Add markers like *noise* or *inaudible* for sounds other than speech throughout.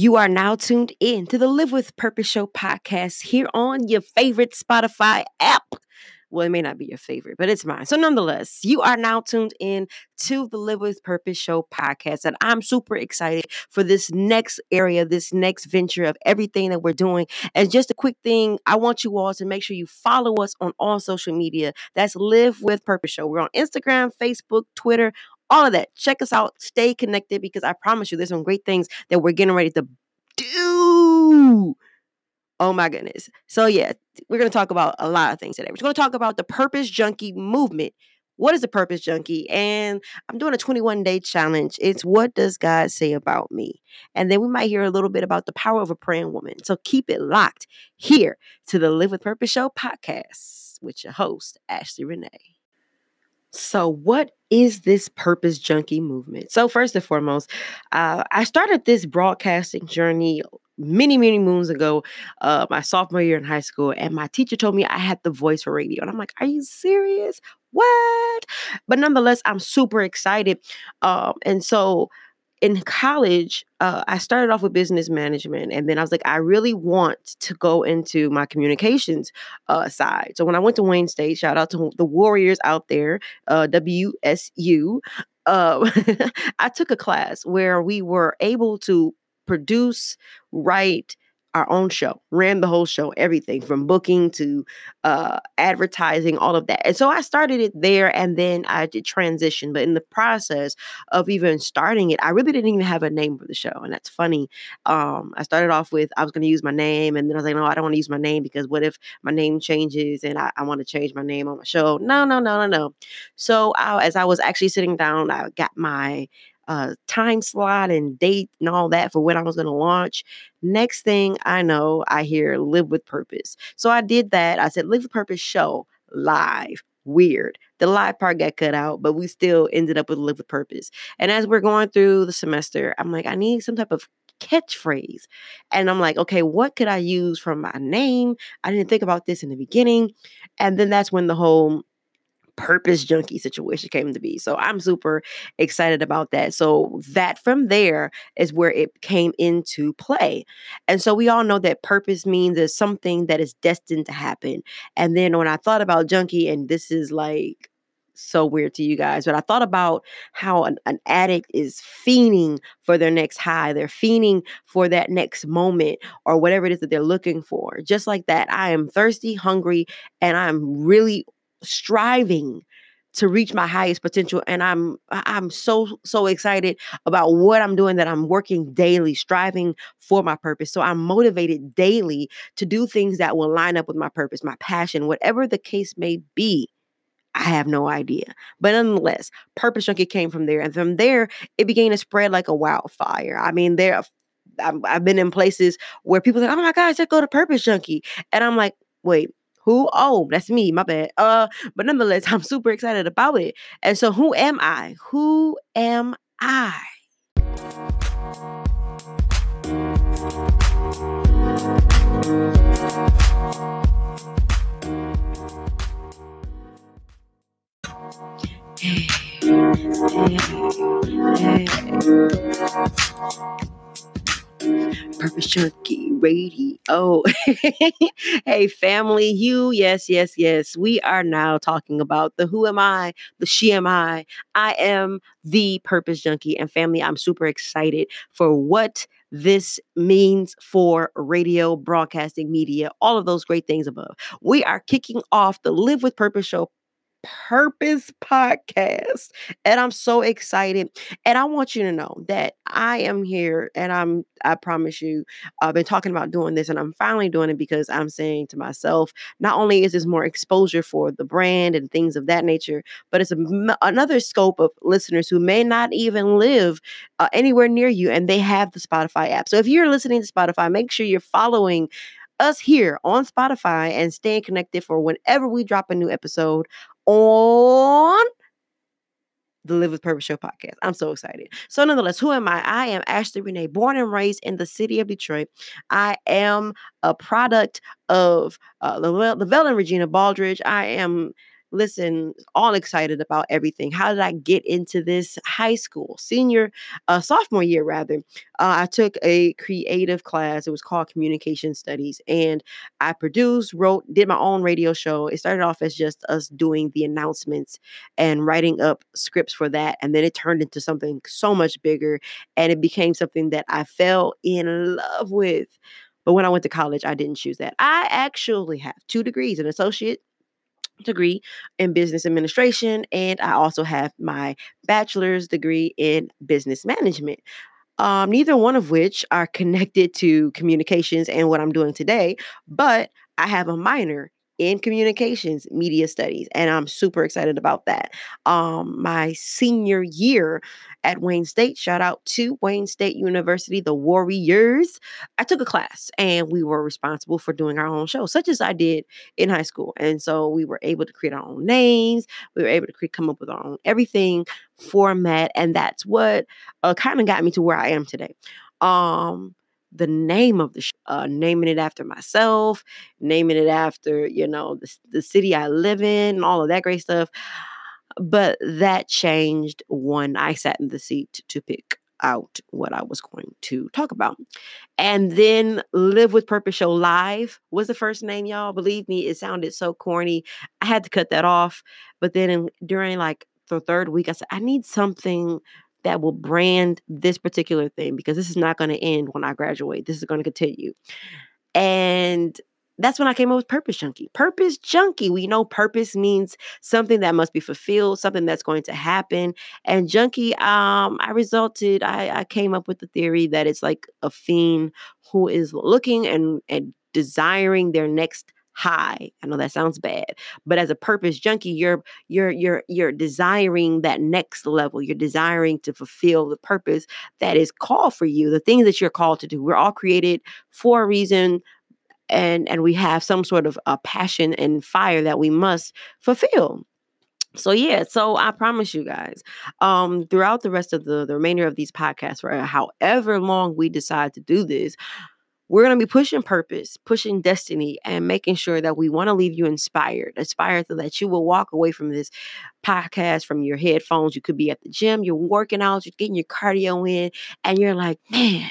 You are now tuned in to the Live with Purpose Show podcast here on your favorite Spotify app. Well, it may not be your favorite, but it's mine. So, nonetheless, you are now tuned in to the Live with Purpose Show podcast. And I'm super excited for this next area, this next venture of everything that we're doing. And just a quick thing, I want you all to make sure you follow us on all social media. That's Live with Purpose Show. We're on Instagram, Facebook, Twitter, all of that. Check us out. Stay connected because I promise you there's some great things that we're getting ready to do. Oh my goodness. So, yeah, we're going to talk about a lot of things today. We're going to talk about the Purpose Junkie movement. What is a Purpose Junkie? And I'm doing a 21 day challenge. It's what does God say about me? And then we might hear a little bit about the power of a praying woman. So, keep it locked here to the Live with Purpose Show podcast with your host, Ashley Renee. So, what is this purpose junkie movement? So, first and foremost, uh, I started this broadcasting journey many, many moons ago, uh, my sophomore year in high school, and my teacher told me I had the voice for radio. And I'm like, Are you serious? What? But nonetheless, I'm super excited. Um, and so, in college, uh, I started off with business management, and then I was like, I really want to go into my communications uh, side. So when I went to Wayne State, shout out to the Warriors out there, uh, WSU. Uh, *laughs* I took a class where we were able to produce, write, our own show, ran the whole show, everything from booking to uh, advertising, all of that. And so I started it there and then I did transition. But in the process of even starting it, I really didn't even have a name for the show. And that's funny. Um, I started off with I was going to use my name and then I was like, no, I don't want to use my name because what if my name changes and I, I want to change my name on my show? No, no, no, no, no. So I, as I was actually sitting down, I got my uh, time slot and date and all that for when I was going to launch. Next thing I know, I hear Live with Purpose. So I did that. I said, Live with Purpose show live. Weird. The live part got cut out, but we still ended up with Live with Purpose. And as we're going through the semester, I'm like, I need some type of catchphrase. And I'm like, okay, what could I use from my name? I didn't think about this in the beginning. And then that's when the whole purpose junkie situation came to be. So I'm super excited about that. So that from there is where it came into play. And so we all know that purpose means there's something that is destined to happen. And then when I thought about junkie, and this is like so weird to you guys, but I thought about how an, an, addict is fiending for their next high. They're fiending for that next moment or whatever it is that they're looking for. Just like that, I am thirsty, hungry, and I'm really striving to reach my highest potential and i'm i'm so so excited about what i'm doing that i'm working daily striving for my purpose so i'm motivated daily to do things that will line up with my purpose my passion whatever the case may be I have no idea. But nonetheless, Purpose Junkie came from there. And from there, it began to spread like a wildfire. I mean, there I've been in places where people say, oh my gosh, let's go to Purpose Junkie. And I'm like, wait, who? Oh, that's me. My bad. Uh, but nonetheless, *laughs* I'm super excited about it. And so, who am I? Who am I? Hey, hey, hey. Purpose Junkie Radio. Oh, *laughs* hey, family, you, yes, yes, yes. We are now talking about the who am I, the she am I. I am the Purpose Junkie. And family, I'm super excited for what this means for radio, broadcasting, media, all of those great things above. We are kicking off the Live with Purpose Show Purpose podcast. And I'm so excited. And I want you to know that I am here and I'm, I promise you, I've been talking about doing this and I'm finally doing it because I'm saying to myself, not only is this more exposure for the brand and things of that nature, but it's a, another scope of listeners who may not even live uh, anywhere near you and they have the Spotify app. So if you're listening to Spotify, make sure you're following us here on Spotify and staying connected for whenever we drop a new episode on the Live with Purpose Show podcast. I'm so excited. So, nonetheless, who am I? I am Ashley Renee, born and raised in the city of Detroit. I am a product of uh, Lavelle and Regina Baldridge. I am listen, all excited about everything. How did I get into this high school, senior, uh, sophomore year rather? Uh, I took a creative class. It was called Communication Studies, and I produced, wrote, did my own radio show. It started off as just us doing the announcements and writing up scripts for that, and then it turned into something so much bigger, and it became something that I fell in love with. But when I went to college, I didn't choose that. I actually have two degrees an associate degree in business administration, and I also have my bachelor's degree in business management. Um, neither one of which are connected to communications and what I'm doing today, but I have a minor in communications media studies and i'm super excited about that. Um my senior year at wayne state shout out to wayne state university the warriors. I took a class and we were responsible for doing our own show such as i did in high school. And so we were able to create our own names. We were able to create, come up with our own everything format and that's what uh, kind of got me to where i am today. Um the name of the uh, naming it after myself, naming it after you know the, the city I live in, and all of that great stuff. But that changed when I sat in the seat to pick out what I was going to talk about. And then Live with Purpose Show Live was the first name, y'all. Believe me, it sounded so corny. I had to cut that off. But then in, during like the third week, I said, I need something that will brand this particular thing because this is not going to end when I graduate. This is going to continue. And that's when I came up with Purpose Junkie. Purpose Junkie. We know purpose means something that must be fulfilled, something that's going to happen. And Junkie, um, I resulted, I, I came up with the theory that it's like a fiend who is looking and, and desiring their next high. I know that sounds bad, but as a purpose junkie, you're you're you're you're desiring that next level. You're desiring to fulfill the purpose that is called for you, the things that you're called to do. We're all created for a reason and and we have some sort of a passion and fire that we must fulfill so yeah so i promise you guys um throughout the rest of the the remainder of these podcasts for however long we decide to do this we're going to be pushing purpose, pushing destiny, and making sure that we want to leave you inspired, inspired so that you will walk away from this podcast from your headphones. You could be at the gym, you're working out, you're getting your cardio in, and you're like, man,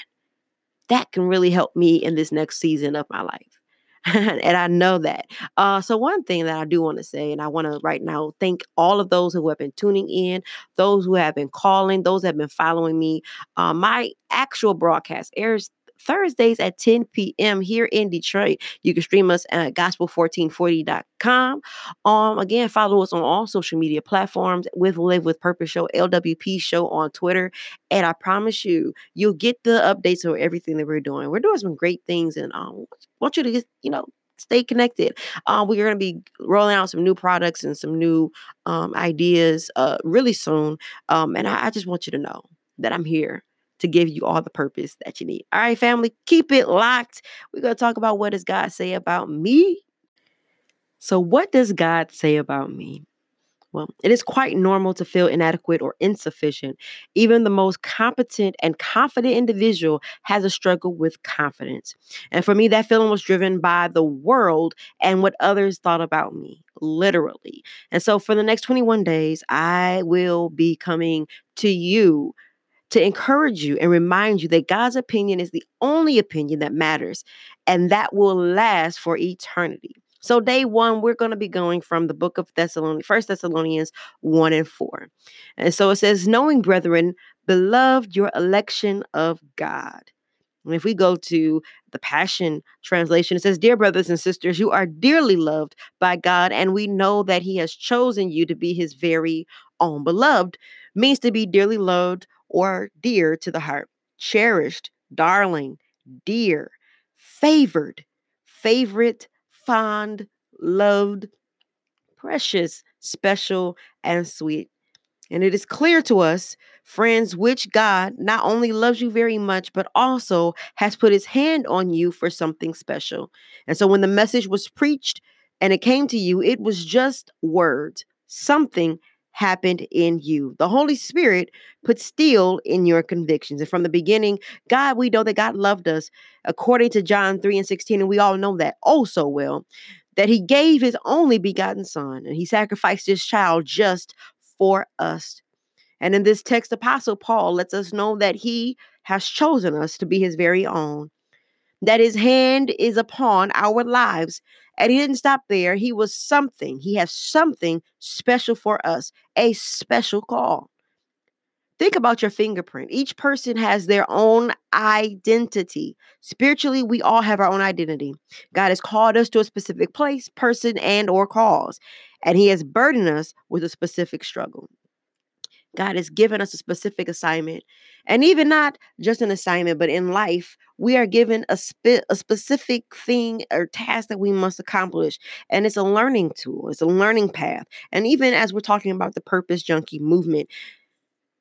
that can really help me in this next season of my life. *laughs* and I know that. Uh, so, one thing that I do want to say, and I want to right now thank all of those who have been tuning in, those who have been calling, those have been following me. Uh, my actual broadcast airs Thursdays at 10 p.m. here in Detroit. You can stream us at gospel1440.com. Um, again, follow us on all social media platforms with Live with Purpose Show, LWP Show on Twitter. And I promise you, you'll get the updates on everything that we're doing. We're doing some great things and um want you to just, you know, stay connected. Um, we're going to be rolling out some new products and some new um, ideas uh, really soon. Um, and I, I just want you to know that I'm here to give you all the purpose that you need. All right, family, keep it locked. We're going to talk about what does God say about me? So, what does God say about me? Well, it is quite normal to feel inadequate or insufficient. Even the most competent and confident individual has a struggle with confidence. And for me, that feeling was driven by the world and what others thought about me, literally. And so for the next 21 days, I will be coming to you to encourage you and remind you that God's opinion is the only opinion that matters and that will last for eternity. So, day one, we're going to be going from the book of Thessalonians, First Thessalonians 1 and 4. And so it says, Knowing, brethren, beloved, your election of God. And if we go to the Passion Translation, it says, Dear brothers and sisters, you are dearly loved by God, and we know that He has chosen you to be His very own. Beloved means to be dearly loved or dear to the heart, cherished, darling, dear, favored, favorite, fond, loved, precious, special, and sweet. And it is clear to us, friends, which God not only loves you very much, but also has put his hand on you for something special. And so when the message was preached and it came to you, it was just words. Something happened in you. The Holy Spirit put steel in your convictions. And from the beginning, God, we know that God loved us according to John 3 and 16. And we all know that oh so well that he gave his only begotten son and he sacrificed his child just for us. And in this text, Apostle Paul lets us know that he has chosen us to be his very own, that his hand is upon our lives. And he didn't stop there. He was something. He has something special for us, a special call. Think about your fingerprint. Each person has their own identity. Spiritually, we all have our own identity. God has called us to a specific place, person, and or cause, and he has burdened us with a specific struggle. God has given us a specific assignment. And even not just an assignment, but in life, we are given a, spe- a specific thing or task that we must accomplish. And it's a learning tool, it's a learning path. And even as we're talking about the purpose junkie movement,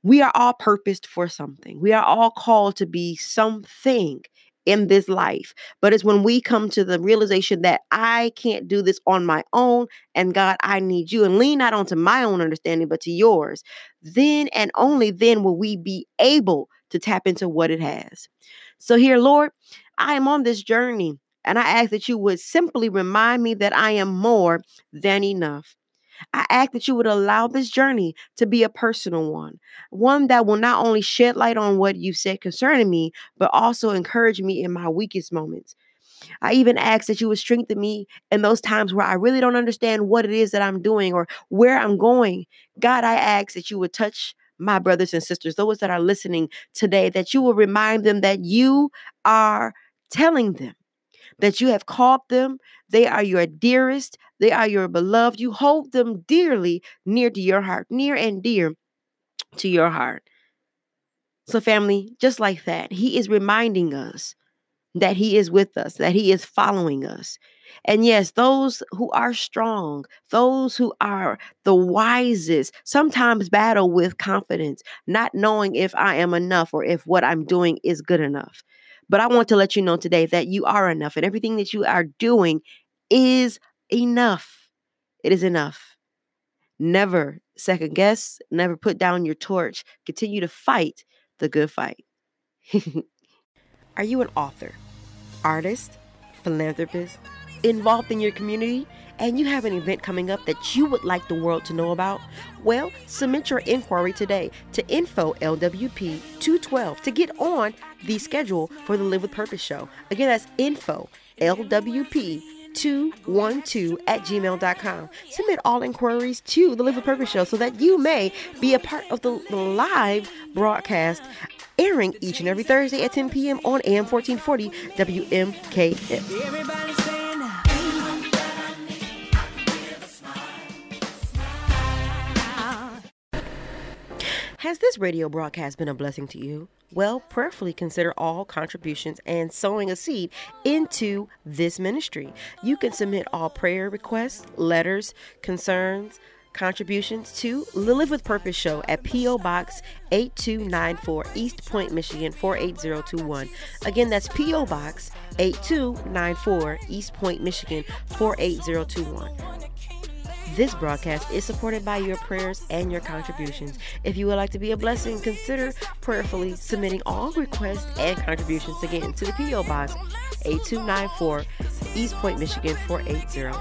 we are all purposed for something. We are all called to be something in this life. But it's when we come to the realization that I can't do this on my own and God, I need you and lean not onto my own understanding, but to yours, then and only then will we be able to tap into what it has. So, here, Lord, I am on this journey and I ask that you would simply remind me that I am more than enough. I ask that you would allow this journey to be a personal one, one that will not only shed light on what you've said concerning me, but also encourage me in my weakest moments. I even ask that you would strengthen me in those times where I really don't understand what it is that I'm doing or where I'm going. God, I ask that you would touch my brothers and sisters, those that are listening today, that you will remind them that you are telling them that you have called them. They are your dearest, they are your beloved. You hold them dearly near to your heart, near and dear to your heart. So, family, just like that, He is reminding us that He is with us, that He is following us. And yes, those who are strong, those who are the wisest, sometimes battle with confidence, not knowing if I am enough or if what I'm doing is good enough. But I want to let you know today that you are enough and everything that you are doing is enough. It is enough. Never second guess, never put down your torch. Continue to fight the good fight. *laughs* are you an author, artist, philanthropist, involved in your community? And you have an event coming up that you would like the world to know about? Well, submit your inquiry today to info LWP 212 to get on the schedule for the Live with Purpose show. Again, that's info LWP 212 at gmail.com. Submit all inquiries to the Live with Purpose show so that you may be a part of the, live broadcast airing each and every Thursday at 10 p.m. on AM 1440 WMKM. Has this radio broadcast been a blessing to you? Well, prayerfully consider all contributions and sowing a seed into this ministry. You can submit all prayer requests, letters, concerns, contributions to the Live with Purpose show at P.O. Box 8294 Eastpointe, Michigan 48021. Again, that's P.O. Box 8294 Eastpointe, Michigan 48021. This broadcast is supported by your prayers and your contributions. If you would like to be a blessing, consider prayerfully submitting all requests and contributions again to the P.O. Box 8294 Eastpointe, Michigan 4802.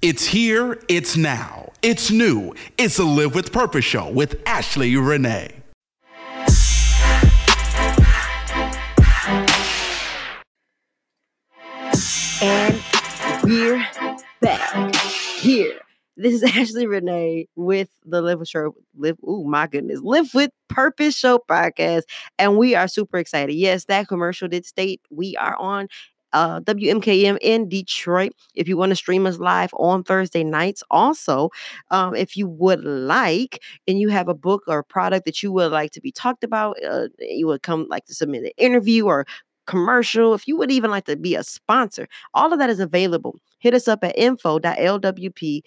It's here, it's now, it's new. It's a Live with Purpose show with Ashley Renee. And we're back here. This is *laughs* Ashley Renee with the Live with Show. Live, oh my goodness, Live with Purpose Show podcast, and we are super excited. Yes, that commercial did state we are on uh, WMKM in Detroit. If you want to stream us live on Thursday nights, also, um, if you would like, and you have a book or a product that you would like to be talked about, uh, you would come like to submit an interview or commercial, if you would even like to be a sponsor, all of that is available. Hit us up at info.lwp212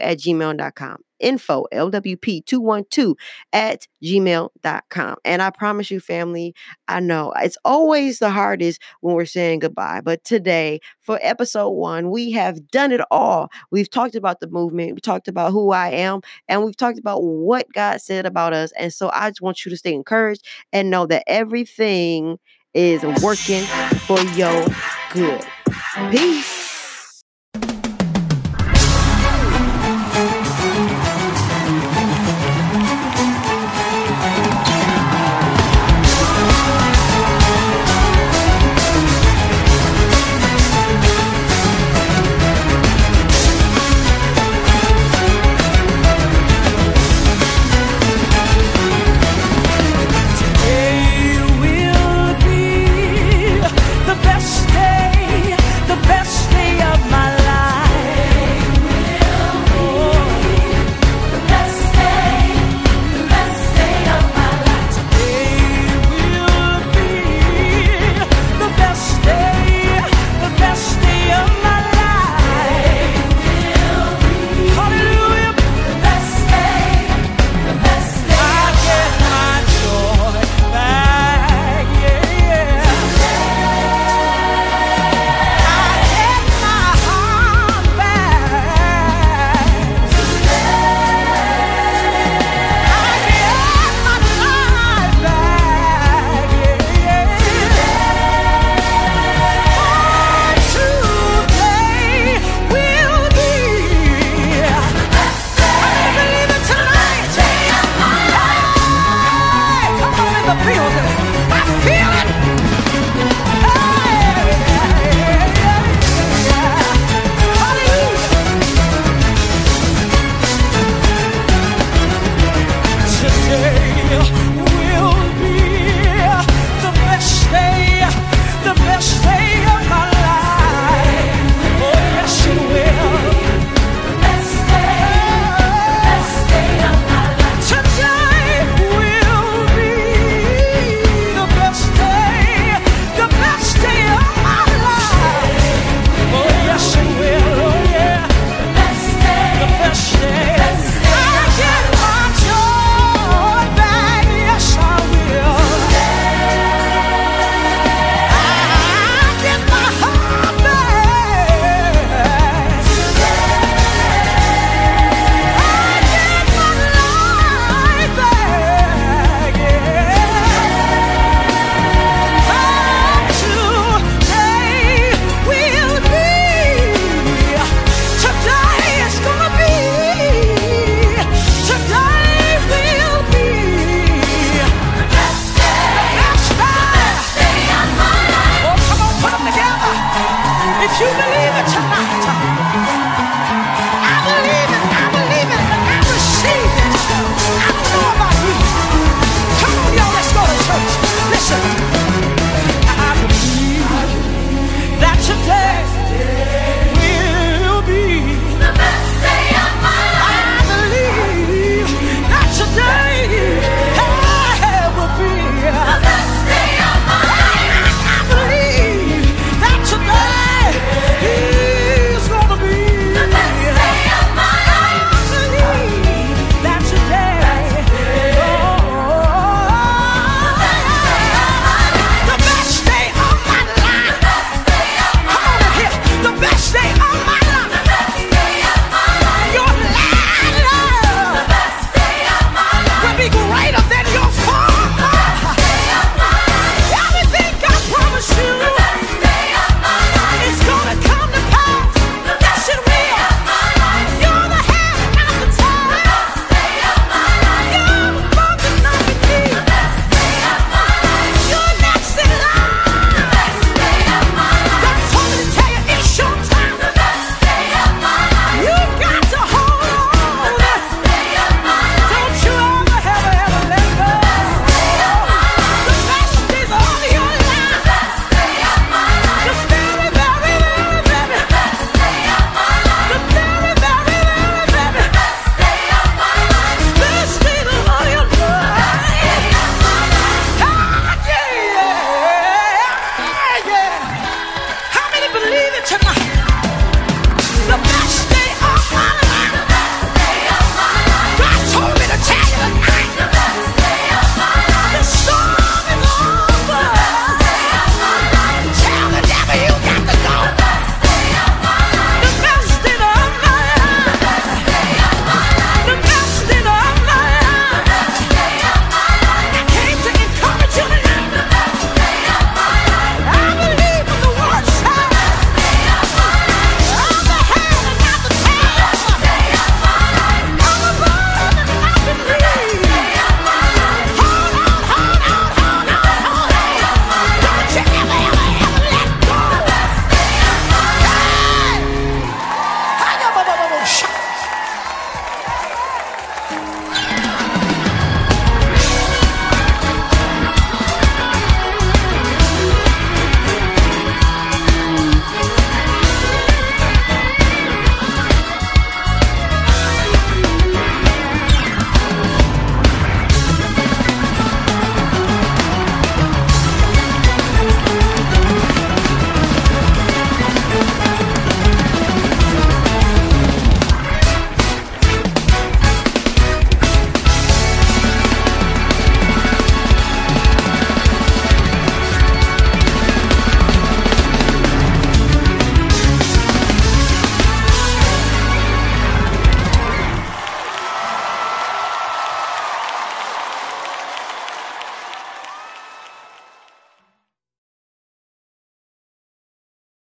at gmail.com. Info LWP212 at gmail.com. And I promise you, family, I know it's always the hardest when we're saying goodbye. But today, for episode one, we have done it all. We've talked about the movement, we talked about who I am, and we've talked about what God said about us. And so I just want you to stay encouraged and know that everything is working for your good. Peace.